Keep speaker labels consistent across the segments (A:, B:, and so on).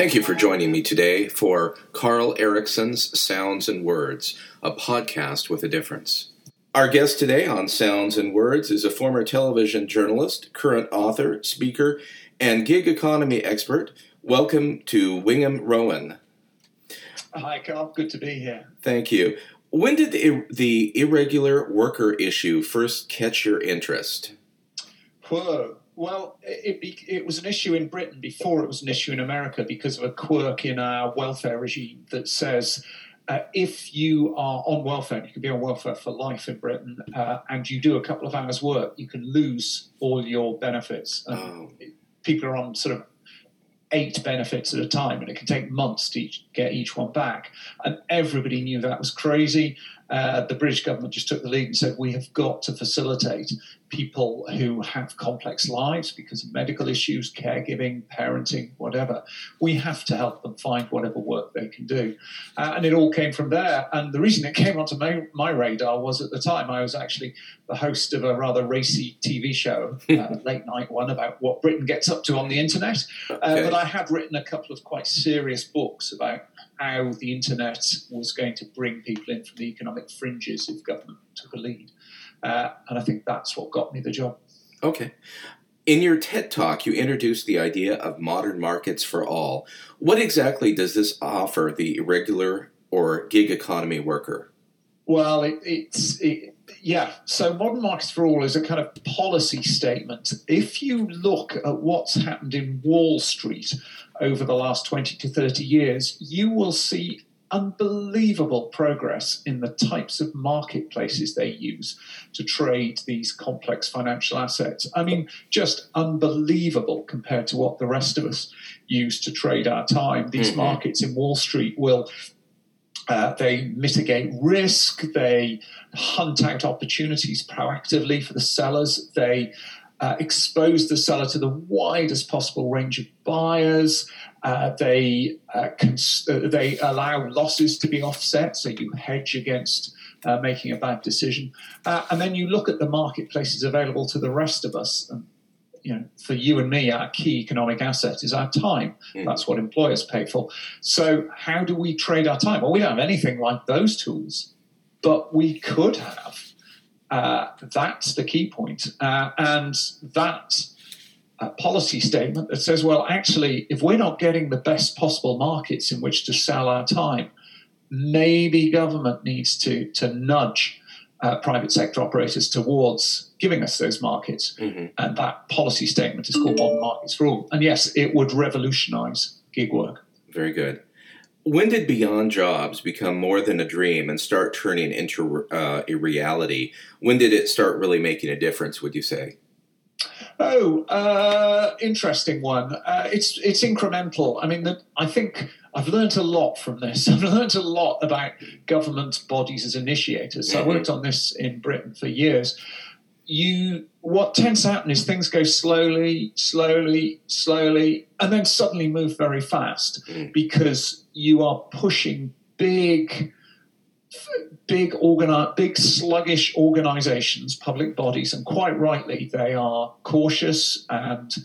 A: Thank you for joining me today for Carl Erickson's Sounds and Words, a podcast with a difference. Our guest today on Sounds and Words is a former television journalist, current author, speaker, and gig economy expert. Welcome to Wingham Rowan.
B: Hi, Carl. Good to be here.
A: Thank you. When did the, the irregular worker issue first catch your interest?
B: Whoa. Well, it, it, was an issue in Britain before it was an issue in America because of a quirk in our welfare regime that says uh, if you are on welfare, you can be on welfare for life in Britain, uh, and you do a couple of hours work, you can lose all your benefits. Oh. People are on sort of eight benefits at a time, and it can take months to each, get each one back. And everybody knew that was crazy. Uh, the British government just took the lead and said, we have got to facilitate people who have complex lives because of medical issues, caregiving, parenting, whatever. We have to help them find whatever work they can do. Uh, and it all came from there. And the reason it came onto my, my, radar was at the time I was actually the host of a rather racy TV show, uh, late night one, about what Britain gets up to on the internet. Uh, okay. But I had written a couple of quite serious books about how the internet was going to bring people in from the economic fringes if government took a lead. Uh, and I think that's what got me the job.
A: Okay. In your TED talk, you introduced the idea of modern markets for all. What exactly does this offer the irregular or gig economy worker?
B: Well, it, it's it, yeah. So, modern markets for all is a kind of policy statement. If you look at what's happened in Wall Street over the last 20 to 30 years, you will see unbelievable progress in the types of marketplaces they use to trade these complex financial assets. I mean, just unbelievable compared to what the rest of us use to trade our time. These mm-hmm. markets in Wall Street will. Uh, they mitigate risk. They hunt out opportunities proactively for the sellers. They uh, expose the seller to the widest possible range of buyers. Uh, they uh, cons- uh, they allow losses to be offset, so you hedge against uh, making a bad decision. Uh, and then you look at the marketplaces available to the rest of us. And, you know, for you and me, our key economic asset is our time. Mm. That's what employers pay for. So, how do we trade our time? Well, we don't have anything like those tools, but we could have. Uh, that's the key point. Uh, and that uh, policy statement that says, well, actually, if we're not getting the best possible markets in which to sell our time, maybe government needs to, to nudge uh, private sector operators towards giving us those markets. Mm-hmm. And that policy statement is called Modern Markets for All. And yes, it would revolutionize gig work.
A: Very good. When did Beyond Jobs become more than a dream and start turning into uh, a reality? When did it start really making a difference, would you say?
B: Oh, uh, interesting one. Uh, it's it's incremental. I mean, the, I think I've learned a lot from this. I've learned a lot about government bodies as initiators. So I mm-hmm. worked on this in Britain for years. You, what tends to happen is things go slowly, slowly, slowly, and then suddenly move very fast mm. because you are pushing big big organi- big sluggish organizations public bodies and quite rightly they are cautious and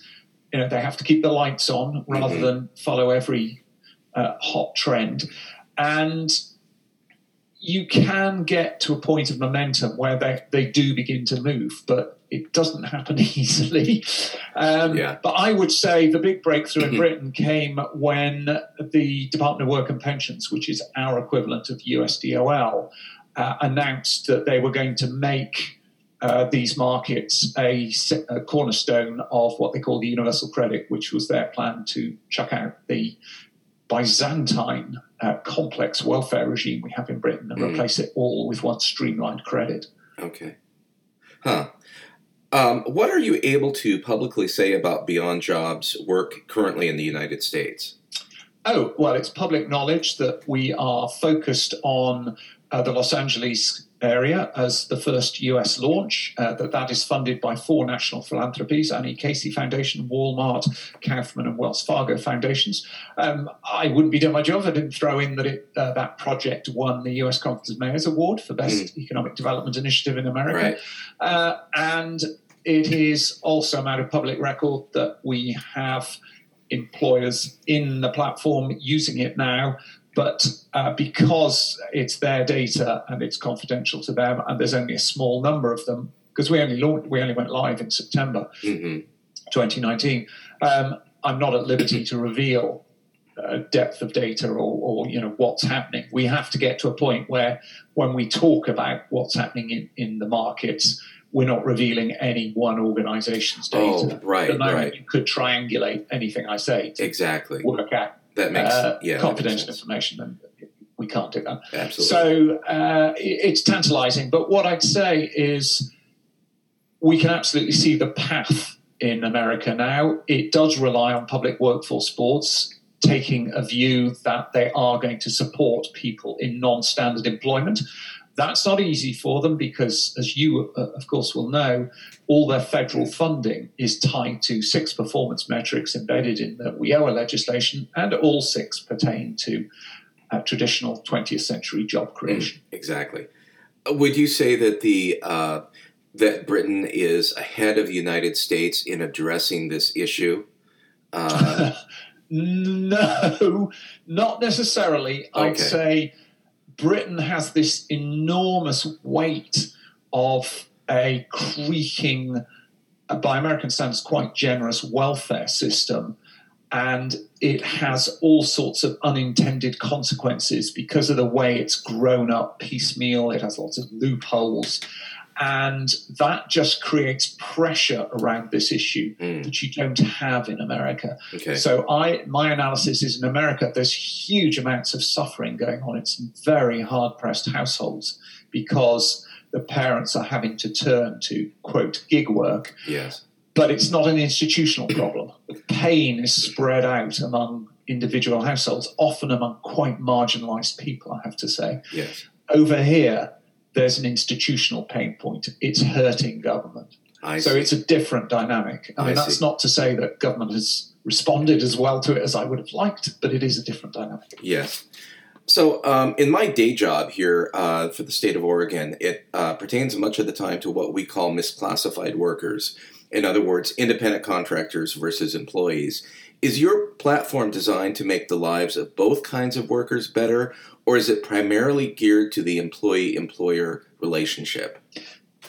B: you know they have to keep the lights on rather mm-hmm. than follow every uh, hot trend and you can get to a point of momentum where they, they do begin to move, but it doesn't happen easily. Um, yeah. But I would say the big breakthrough in mm-hmm. Britain came when the Department of Work and Pensions, which is our equivalent of USDOL, uh, announced that they were going to make uh, these markets a, a, cornerstone of what they call the universal credit, which was their plan to chuck out the Byzantine uh, complex welfare regime we have in Britain and mm. replace it all with one streamlined credit.
A: Okay. Huh. Um, what are you able to publicly say about Beyond Jobs' work currently in the United States?
B: Oh, well, it's public knowledge that we are focused on uh, the Los Angeles area as the first US launch. Uh, that that is funded by four national philanthropies: Annie Casey Foundation, Walmart, Kauffman, and Wells Fargo foundations. Um, I wouldn't be doing my job if I didn't throw in that it, uh, that project won the US Conference of Mayors Award for Best mm. Economic Development Initiative in America, right. uh, and it is also a matter of public record that we have employers in the platform using it now, but uh, because it's their data and it's confidential to them, and there's only a small number of them, because we only launched, we only went live in September mm-hmm. 2019. Um, I'm not at liberty to reveal uh, depth of data or, or, you know what's happening. We have to get to a point where when we talk about what's happening in, in the markets, we're not revealing any one organization's data.
A: Oh, right, right.
B: You could triangulate anything I say.
A: exactly.
B: Work out
A: that makes uh, yeah,
B: confidential
A: makes
B: information, and we can't do that.
A: Absolutely.
B: So uh, it's tantalizing. But what I'd say is we can absolutely see the path in America now. It does rely on public workforce boards taking a view that they are going to support people in non standard employment. That's not easy for them because, as you, uh, of course, will know, all their federal funding is tied to six performance metrics embedded in the WIOA legislation, and all six pertain to uh, traditional 20th century job creation.
A: Mm, exactly. Would you say that the uh, that Britain is ahead of the United States in addressing this issue?
B: Uh, no, not necessarily. Okay. I'd say Britain has this enormous weight of a creaking, by American standards, quite generous welfare system. And it has all sorts of unintended consequences because of the way it's grown up piecemeal. It has lots of loopholes. And that just creates pressure around this issue mm. that you don't have in America.
A: Okay.
B: So I my analysis is in America there's huge amounts of suffering going on in some very hard pressed households because the parents are having to turn to quote gig work.
A: Yes.
B: But it's not an institutional problem. The pain is spread out among individual households, often among quite marginalized people, I have to say.
A: Yes.
B: Over here, there's an institutional pain point. It's hurting government.
A: I
B: so
A: see.
B: it's a different dynamic. I, I mean, that's see. not to say that government has responded as well to it as I would have liked, but it is a different dynamic.
A: Yes. So, um, in my day job here uh, for the state of Oregon, it uh, pertains much of the time to what we call misclassified workers. In other words, independent contractors versus employees. Is your platform designed to make the lives of both kinds of workers better, or is it primarily geared to the employee employer relationship?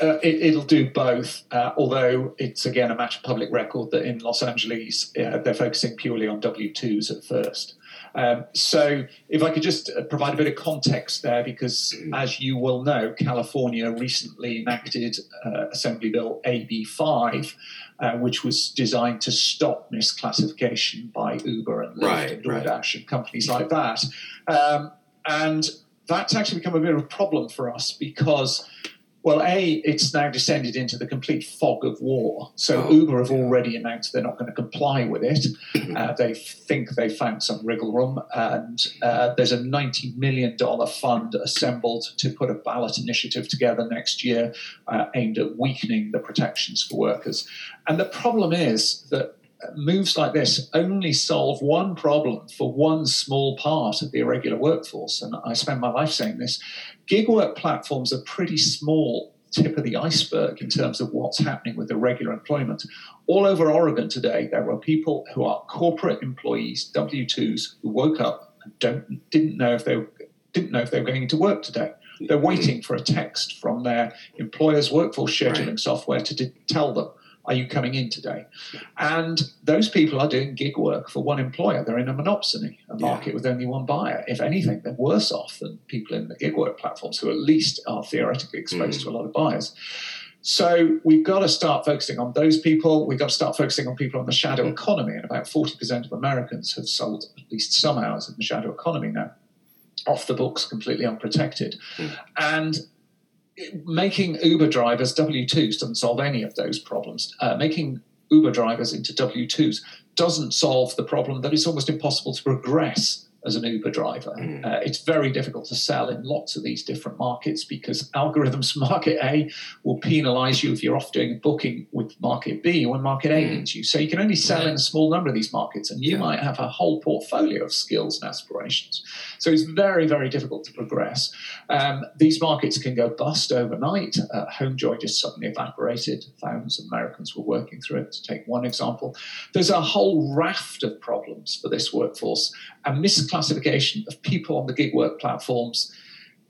B: Uh, it, will do both, uh, although it's again a matter of public record that in Los Angeles uh, they're focusing purely on W 2s at first. Um, so, if I could just uh, provide a bit of context there, because as you will know, California recently enacted uh, Assembly Bill AB 5, uh, which was designed to stop misclassification by Uber and Lyft
A: right,
B: and DoorDash right. and companies like that. Um, and that's actually become a bit of a problem for us because well, A, it's now descended into the complete fog of war. So oh, Uber have already announced they're not going to comply with it. Uh, they think they found some wriggle room, and uh, there's a $90 million fund assembled to put a ballot initiative together next year uh, aimed at weakening the protections for workers. And the problem is that moves like this only solve one problem for one small part of the irregular workforce. And I spend my life saying this gig work platforms are pretty small tip of the iceberg in terms of what's happening with irregular employment. All over Oregon today, there are people who are corporate employees, W twos, who woke up and don't didn't know if they didn't know if they were going into work today. They're waiting for a text from their employer's workforce scheduling right. software to d- tell them are you coming in today? And those people are doing gig work for one employer. They're in a monopsony, a market yeah. with only one buyer. If anything, they're worse off than people in the gig work platforms who at least are theoretically exposed mm. to a lot of buyers. So we've got to start focusing on those people. We've got to start focusing on people on the shadow mm. economy. And about 40% of Americans have sold at least some hours in the shadow economy now, off the books, completely unprotected. Mm. And making Uber drivers W2s doesn't solve any of those problems. Uh, making Uber drivers into W2s doesn't solve the problem that it's almost impossible to progress as an Uber driver. Mm. Uh, it's very difficult to sell in lots of these different markets because algorithms market A will penalize you if you're off doing a booking with market B when market A mm. needs you. So you can only sell in a small number of these markets, and you yeah. might have a whole portfolio of skills and aspirations. So it's very, very difficult to progress. Um, these markets can go bust overnight. Uh, HomeJoy just suddenly evaporated. Thousands of Americans were working through it, to take one example. There's a whole raft of problems for this workforce and misclassification of people on the gig work platforms,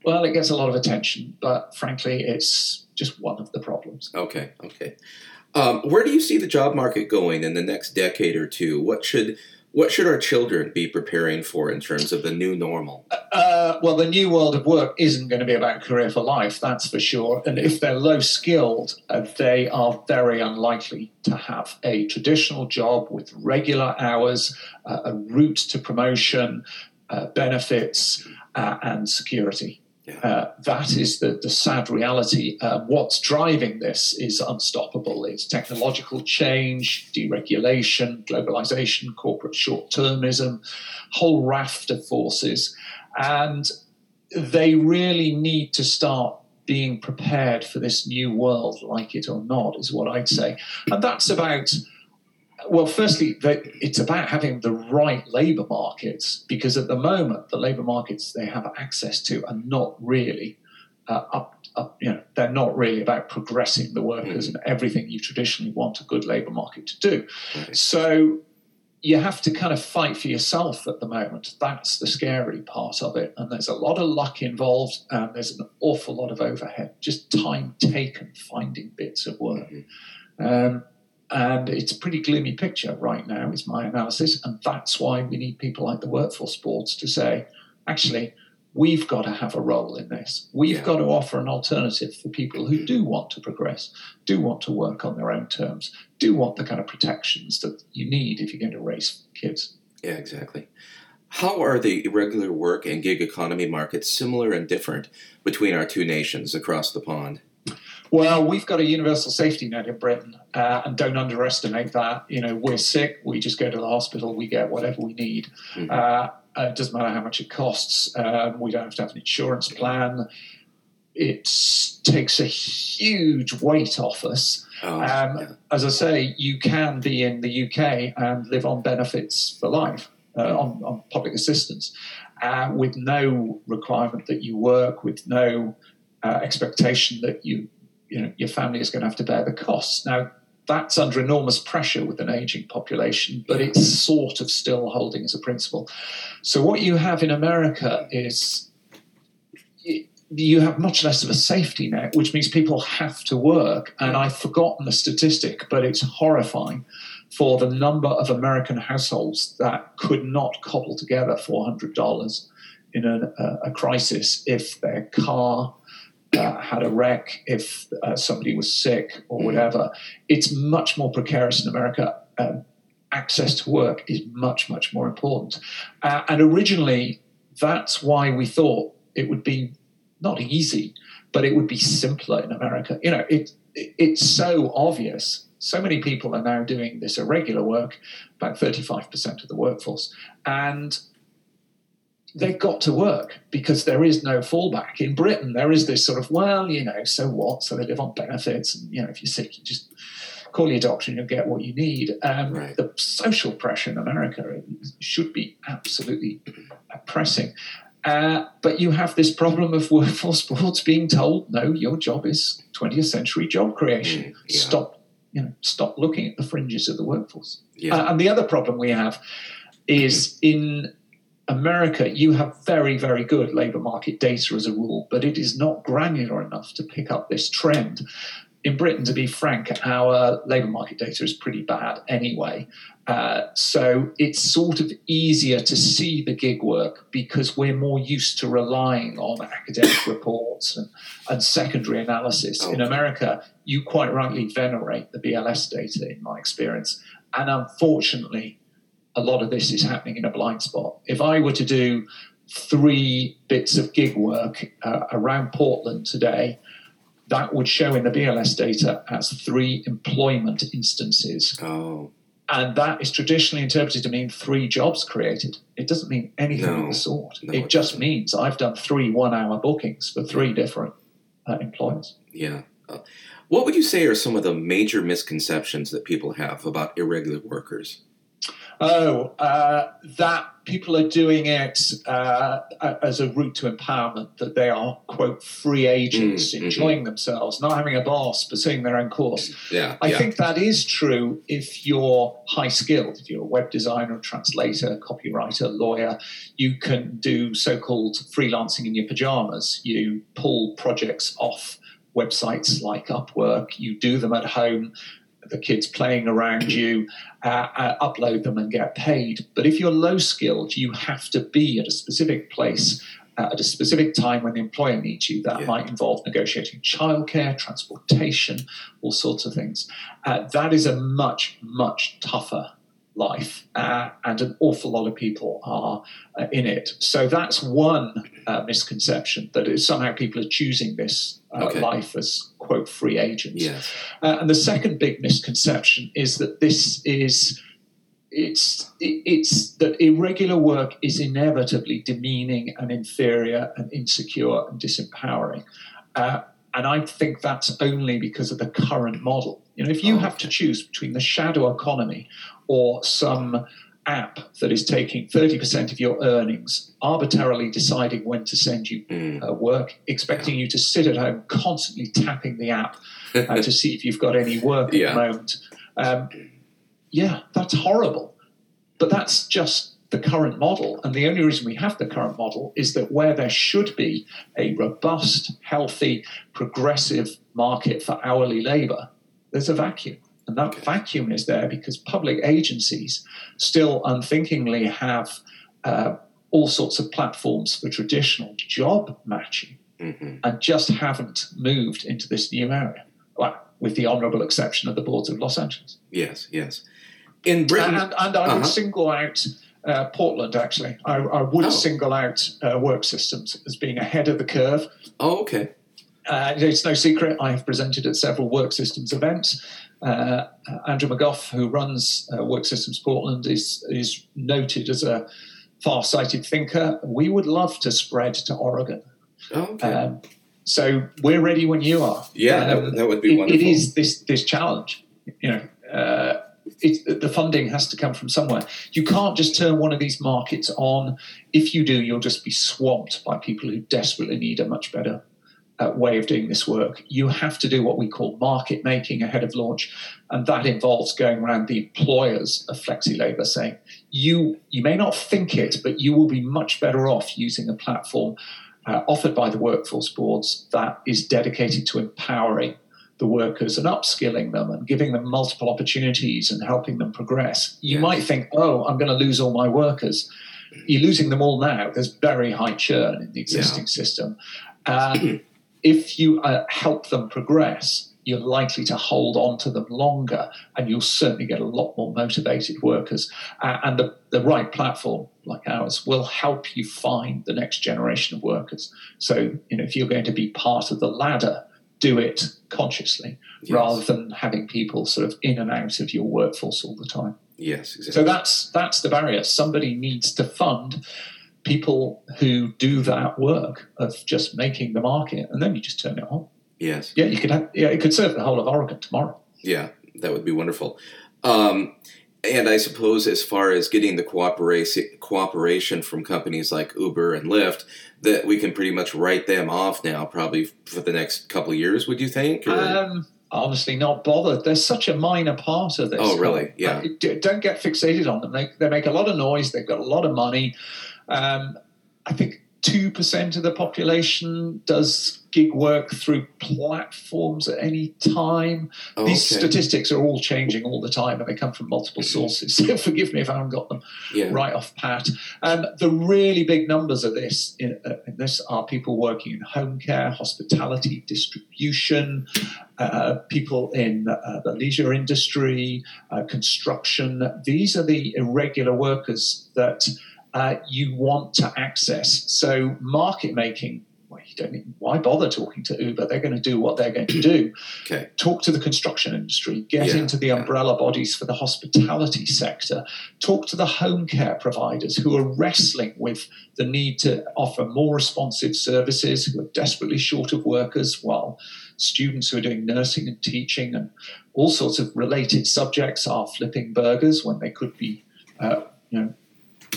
B: well, it gets a lot of attention, but frankly, it's just one of the problems.
A: Okay, okay. Um, where do you see the job market going in the next decade or two? What should what should our children be preparing for in terms of the new normal?
B: Uh, well, the new world of work isn't going to be about career for life, that's for sure. And if they're low skilled, uh, they are very unlikely to have a traditional job with regular hours, uh, a route to promotion, uh, benefits, uh, and security. Uh, that is the, the sad reality. Uh, what's driving this is unstoppable. It's technological change, deregulation, globalization, corporate short termism, whole raft of forces. And they really need to start being prepared for this new world, like it or not, is what I'd say. And that's about well, firstly, it's about having the right labour markets because at the moment, the labour markets they have access to are not really uh, up, up, you know, they're not really about progressing the workers mm. and everything you traditionally want a good labour market to do. Right. So you have to kind of fight for yourself at the moment. That's the scary part of it. And there's a lot of luck involved, and there's an awful lot of overhead, just time taken finding bits of work. Mm-hmm. Um, and it's a pretty gloomy picture right now, is my analysis. And that's why we need people like the Workforce Boards to say, actually, we've got to have a role in this. We've yeah. got to offer an alternative for people who do want to progress, do want to work on their own terms, do want the kind of protections that you need if you're going to raise kids.
A: Yeah, exactly. How are the regular work and gig economy markets similar and different between our two nations across the pond?
B: Well, we've got a universal safety net in Britain, uh, and don't underestimate that. You know, we're sick, we just go to the hospital, we get whatever we need. Mm-hmm. Uh, it doesn't matter how much it costs. Um, we don't have to have an insurance plan. It takes a huge weight off us. Oh, um, yeah. As I say, you can be in the UK and live on benefits for life, uh, mm. on, on, public assistance, uh, with no requirement that you work, with no uh, expectation that you you know, your family is going to have to bear the costs. Now, that's under enormous pressure with an aging population, but it's sort of still holding as a principle. So, what you have in America is you have much less of a safety net, which means people have to work. And I've forgotten the statistic, but it's horrifying for the number of American households that could not cobble together $400 in a, uh, a crisis if their car uh, had a wreck, if uh, somebody was sick or mm. whatever. It's much more precarious in America. Um, access to work is much, much more important. Uh, and originally, that's why we thought it would be not easy, but it would be simpler in America. You know, it, it it's so obvious. So many people are now doing this irregular work, about 35% of the workforce. And they've got to work because there is no fallback. In Britain, there is this sort of, well, you know, so what? So they live on benefits. And, you know, if you're sick, you just call your doctor and you'll get what you need. Um, right. The social pressure in America should be absolutely pressing. Uh, but you have this problem of workforce boards being told, no, your job is 20th century job creation. Mm, yeah. Stop, you know, stop looking at the fringes of the workforce. Yeah. Uh, and the other problem we have is in America, you have very, very good labour market data as a rule, but it is not granular enough to pick up this trend. In Britain, to be frank, our labour market data is pretty bad anyway. Uh, so it's sort of easier to see the gig work because we're more used to relying on academic reports and, and secondary analysis. In America, you quite rightly venerate the BLS data, in my experience. And unfortunately, a lot of this is happening in a blind spot. If I were to do three bits of gig work uh, around Portland today, that would show in the BLS data as three employment instances.
A: Oh.
B: and that is traditionally interpreted to mean three jobs created. It doesn't mean anything
A: No.
B: of the sort.
A: No,
B: it,
A: it
B: just means I've done three one-hour bookings for three different uh, employers.
A: Yeah. Uh, what would you say are some of the major misconceptions that people have about irregular workers?
B: Oh, uh, that people are doing it uh, as a route to empowerment, that they are, quote, free agents,
A: Mm, mhm.
B: enjoying themselves, not having a boss, pursuing their own course.
A: Yeah.
B: I
A: yeah.
B: think that is true if you're high skilled, if you're a web designer, translator, copywriter, lawyer, you can do so called freelancing in your pajamas. You pull projects off websites like Upwork, you do them at home. The kids playing around you, uh, uh, upload them and get paid. But if you're low skilled, you have to be at a specific place uh, at a specific time when the employer needs you. That
A: Yeah.
B: might involve negotiating childcare, transportation, all sorts of things. Uh, that is a much, much tougher life, uh, and an awful lot of people are uh, in it. So that's one uh, misconception that is somehow people are choosing this uh,
A: Okay.
B: life as quote free agents.
A: Yes.
B: Uh, and the second big misconception is that this is it's it's that irregular work is inevitably demeaning and inferior and insecure and disempowering. Uh, and I think that's only because of the current model. You know, if you
A: Oh,
B: have to choose between the shadow economy or some app that is taking 30% of your earnings, arbitrarily deciding when to send you
A: Mm.
B: uh, work, expecting you to sit at home constantly tapping the app uh, to see if you've got any work
A: Yeah.
B: at the moment. Um, yeah, that's horrible. But that's just the current model. And the only reason we have the current model is that where there should be a robust, healthy, progressive market for hourly labor, there's a vacuum. And that vacuum is there because public agencies still unthinkingly have uh, all sorts of platforms for traditional job matching
A: hmm
B: and just haven't moved into this new area, well, with the honourable exception of the boards of Los Angeles.
A: Yes. Yes. In Britain.
B: And, and I
A: Uh-huh.
B: would single out uh, Portland, actually. I, I would
A: Oh.
B: single out uh, work systems as being ahead of the curve.
A: oh, okay.
B: Uh, it's no secret, I have presented at several work systems events. Uh, Andrew McGough, who runs uh, Work Systems Portland, is, is noted as a far sighted thinker. We would love to spread to Oregon.
A: Okay.
B: Um, so we're ready when you are.
A: yeah,
B: Um,
A: that, that would be
B: it-
A: wonderful.
B: it is this this challenge. You know, uh, it, the funding has to come from somewhere. You can't just turn one of these markets on. If you do, you'll just be swamped by people who desperately need a much better uh, way of doing this work. You have to do what we call market making ahead of launch, and that involves going around the employers of flexi labor saying, "You you may not think it, but you will be much better off using a platform." Uh, offered by the workforce boards that is dedicated to empowering the workers and upskilling them and giving them multiple opportunities and helping them progress. You
A: Yes.
B: might think, oh, I'm going to lose all my workers. You're losing them all now. There's very high churn in the existing system. Uh, if you uh, help them progress, you're likely to hold on to them longer and you'll certainly get a lot more motivated workers. Uh, and the, the right platform like ours will help you find the next generation of workers. So, you know, if you're going to be part of the ladder, do it consciously
A: Yes.
B: rather than having people sort of in and out of your workforce all the time.
A: Yes, exactly.
B: So that's that's the barrier. Somebody needs to fund people who do that work of just making the market, and then you just turn it on.
A: yes.
B: Yeah, you could have. Yeah, it could serve the whole of Oregon tomorrow.
A: Yeah, that would be wonderful. Um, and I suppose as far as getting the cooperation cooperation from companies like Uber and Lyft, that we can pretty much write them off now, probably for the next couple of years. Would you think?
B: Um, honestly, not bothered. They're such a minor part of this.
A: Oh, really? Yeah.
B: Don't get fixated on them. They, they make a lot of noise. They've got a lot of money. Um, I think two percent of the population does gig work through platforms at any time.
A: Oh,
B: These
A: okay.
B: statistics are all changing all the time, and they come from multiple sources. So forgive me if I haven't got them
A: yeah.
B: right off pat. Um, the really big numbers of this in, uh, in this are people working in home care, hospitality, distribution, uh, people in uh, the leisure industry, uh, construction. These are the irregular workers that uh, you want to access. So market making well, you don't even, why bother talking to Uber? They're going to do what they're going to do.
A: Okay.
B: Talk to the construction industry, get
A: Yeah,
B: into the
A: yeah.
B: umbrella bodies for the hospitality sector, talk to the home care providers who are wrestling with the need to offer more responsive services, who are desperately short of workers, while students who are doing nursing and teaching and all sorts of related subjects are flipping burgers when they could be, uh, you know,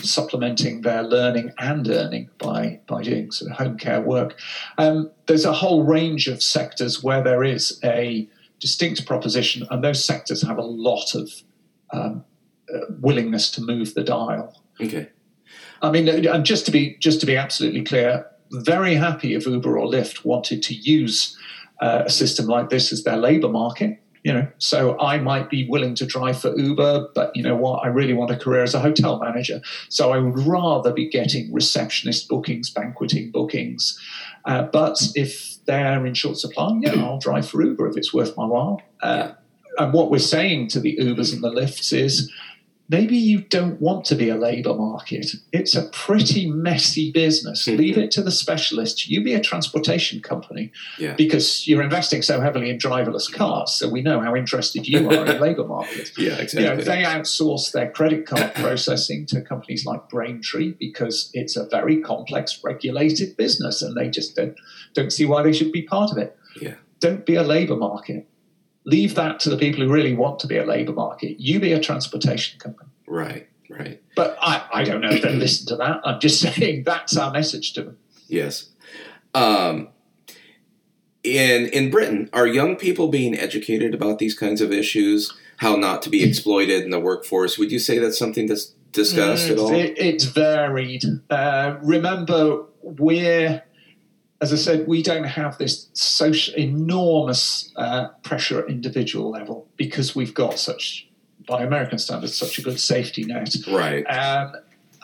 B: supplementing their learning and earning by, by doing sort of home care work. Um, there's a whole range of sectors where there is a distinct proposition, and those sectors have a lot of um, uh, willingness to move the dial.
A: Okay.
B: I mean, and just to be just to be absolutely clear, very happy if Uber or Lyft wanted to use uh, a system like this as their labour market. You know, so I might be willing to drive for Uber, but you know what? I really want a career as a hotel manager. So I would rather be getting receptionist bookings, banqueting bookings. Uh, but if they're in short supply, yeah, I'll drive for Uber if it's worth my while. Uh, and what we're saying to the Ubers and the Lyfts is maybe you don't want to be a labour market. It's a pretty messy business.
A: Mhm.
B: Leave it to the specialists. You be a transportation company
A: Yeah.
B: because you're investing so heavily in driverless cars. So we know how interested you are in labour market.
A: Yeah.
B: You know,
A: Exactly.
B: they outsource their credit card processing to companies like Braintree because it's a very complex, regulated business, and they just don't, don't see why they should be part of it.
A: Yeah.
B: Don't be a labour market. Leave that to the people who really want to be a labour market. You be a transportation company.
A: right. Right.
B: But I, I don't know if they listen to that. I'm just saying that's our message to them.
A: Yes. Um, in in Britain, are young people being educated about these kinds of issues? How not to be exploited in the workforce? Would you say that's something that's discussed at all?
B: It, it's varied. Uh, remember, we're, as I said, we don't have this social, enormous uh, pressure at individual level because we've got such, by American standards, such a good safety net.
A: Right.
B: Um,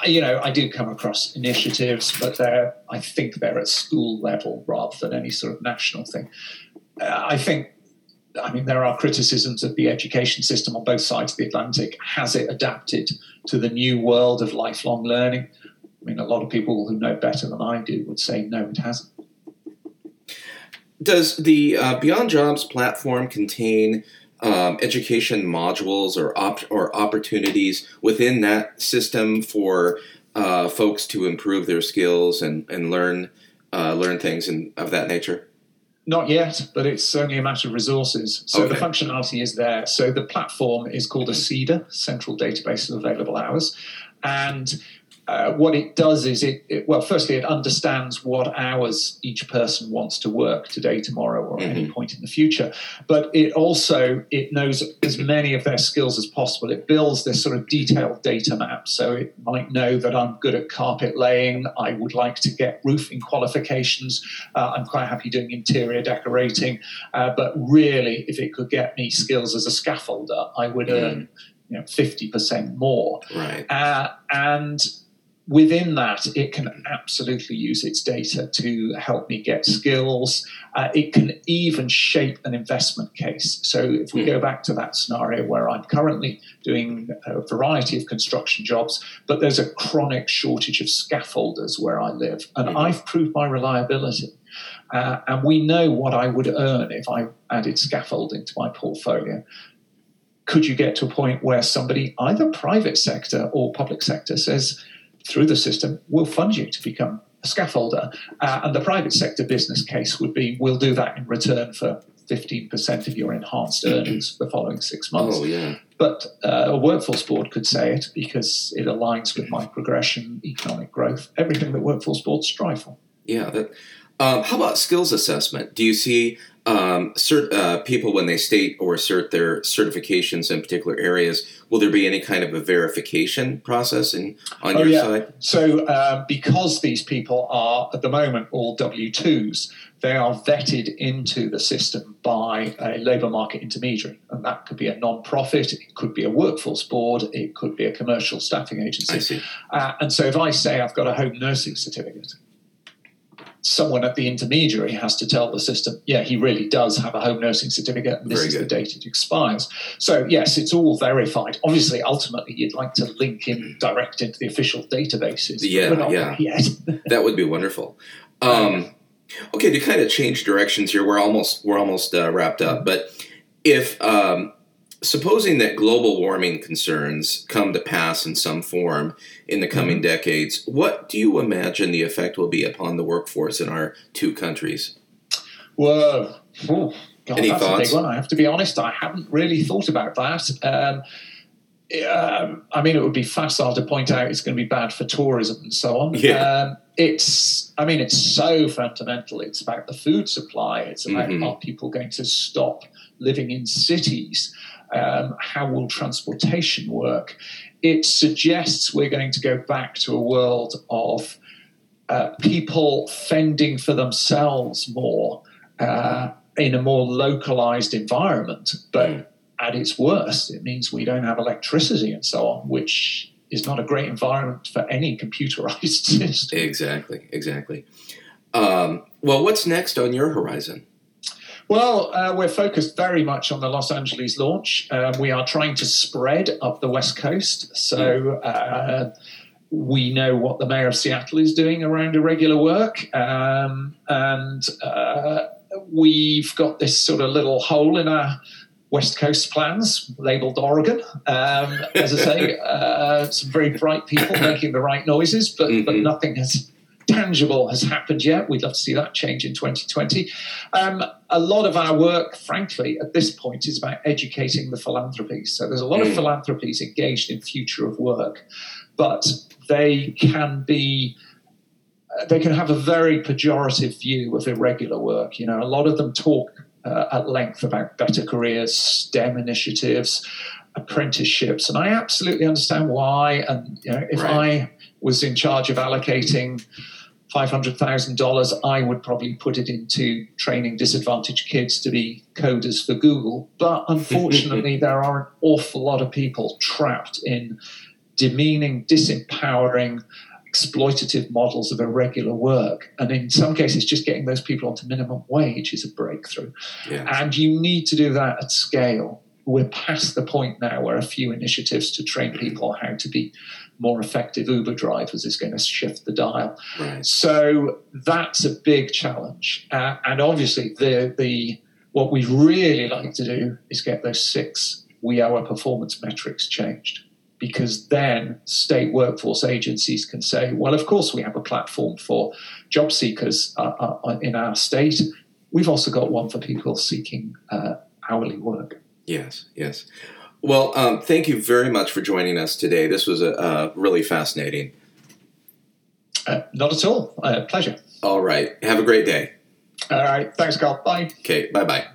B: you know, I do come across initiatives, but they're, I think they're at school level rather than any sort of national thing. Uh, I think, I mean, there are criticisms of the education system on both sides of the Atlantic. Has it adapted to the new world of lifelong learning? I mean, a lot of people who know better than I do would say no, it hasn't.
A: Does the uh, Beyond Jobs platform contain um, education modules or op- or opportunities within that system for uh, folks to improve their skills and and learn uh, learn things and of that nature?
B: Not yet, but it's only a matter of resources. So the functionality is there. So the platform is called a CEDA, Central Database of Available Hours. And uh, what it does is it, it, well, firstly, it understands what hours each person wants to work today, tomorrow, or at any point in the future. But it also it knows as many of their skills as possible. It builds this sort of detailed data map. So it might know that I'm good at carpet laying. I would like to get roofing qualifications. Uh, I'm quite happy doing interior decorating. Uh, but really, if it could get me skills as a scaffolder, I would earn you know, 50% more.
A: Right.
B: Uh, and within that, it can absolutely use its data to help me get skills. Uh, it can even shape an investment case. So, if we
A: Hmm.
B: go back to that scenario where I'm currently doing a variety of construction jobs, but there's a chronic shortage of scaffolders where I live, and
A: Mhm.
B: I've proved my reliability. Uh, and we know what I would earn if I added scaffolding to my portfolio could you get to a point where somebody, either private sector or public sector, says through the system, we'll fund you to become a scaffolder? Uh, and the private sector business case would be, we'll do that in return for 15% of your enhanced earnings for the following six months.
A: Oh yeah.
B: But uh, a workforce board could say it because it aligns with my progression, economic growth, everything that workforce boards strive for.
A: Yeah. That. Um, how about skills assessment? Do you see um, cert, uh, people when they state or assert their certifications in particular areas? Will there be any kind of a verification process in, on
B: Oh,
A: your
B: yeah.
A: side?
B: So, uh, because these people are at the moment all W 2s, they are vetted into the system by a labour market intermediary. And that could be a non profit, it could be a workforce board, it could be a commercial staffing agency.
A: I see.
B: Uh, and so, if I say I've got a home nursing certificate, someone at the intermediary has to tell the system, yeah, he really does have a home nursing certificate, and this
A: Very
B: is the date it expires. So, yes, it's all verified. Obviously, ultimately, you'd like to link in direct into the official databases.
A: Yeah, yeah. That would be wonderful. Um, Okay, to kind of change directions here, we're almost we're almost uh, wrapped up. But if um, supposing that global warming concerns come to pass in some form in the coming mm-hmm. decades, what do you imagine the effect will be upon the workforce in our two countries?
B: Well, oh, God, Any that's thoughts? a big one. I have to be honest, I haven't really thought about that. Um, um, I mean, it would be facile to point out it's going to be bad for tourism and so on.
A: Yeah. Um,
B: it's, I mean, it's so fundamental. It's about the food supply. It's about mm-hmm. are people going to stop living in cities? Um, how will transportation work? It suggests we're going to go back to a world of uh, people fending for themselves more uh, in a more localized environment. But mm. At its worst, it means we don't have electricity and so on, which is not a great environment for any computerized system.
A: Exactly, exactly. Um, well, what's next on your horizon?
B: Well, uh, we're focused very much on the Los Angeles launch. Um, we are trying to spread up the West Coast. So uh, we know what the mayor of Seattle is doing around irregular work. Um, and uh, we've got this sort of little hole in our West Coast plans labeled Oregon. Um, as I say, uh, some very bright people making the right noises, but, mm-hmm. but nothing has tangible has happened yet. We'd love to see that change in 2020. Um, a lot of our work, frankly, at this point is about educating the philanthropies. So there's a lot of mm. philanthropies engaged in future of work, but they can be uh, they can have a very pejorative view of irregular work. You know, a lot of them talk uh, at length about better careers, STEM initiatives, apprenticeships, and I absolutely understand why. And you know, if right. I was in charge of allocating $500,000, I would probably put it into training disadvantaged kids to be coders for Google. But unfortunately, there are an awful lot of people trapped in demeaning, disempowering, exploitative models of irregular work. And in some cases, just getting those people onto minimum wage is a breakthrough. Yes. And you need to do that at scale. We're past the point now where a few initiatives to train people how to be more effective Uber drivers is going to shift the dial. Right. So that's a big challenge. Uh, and obviously, the the what we really like to do is get those six we our performance metrics changed. Because then state workforce agencies can say, well, of course, we have a platform for job seekers uh, uh, in our state. We've also got one for people seeking uh, hourly work.
A: Yes, yes. Well, um, thank you very much for joining us today. This was a, really fascinating.
B: Uh, not at all. Uh, pleasure.
A: All right. Have a great day.
B: All right. Thanks, Carl. Bye.
A: Okay. Bye bye.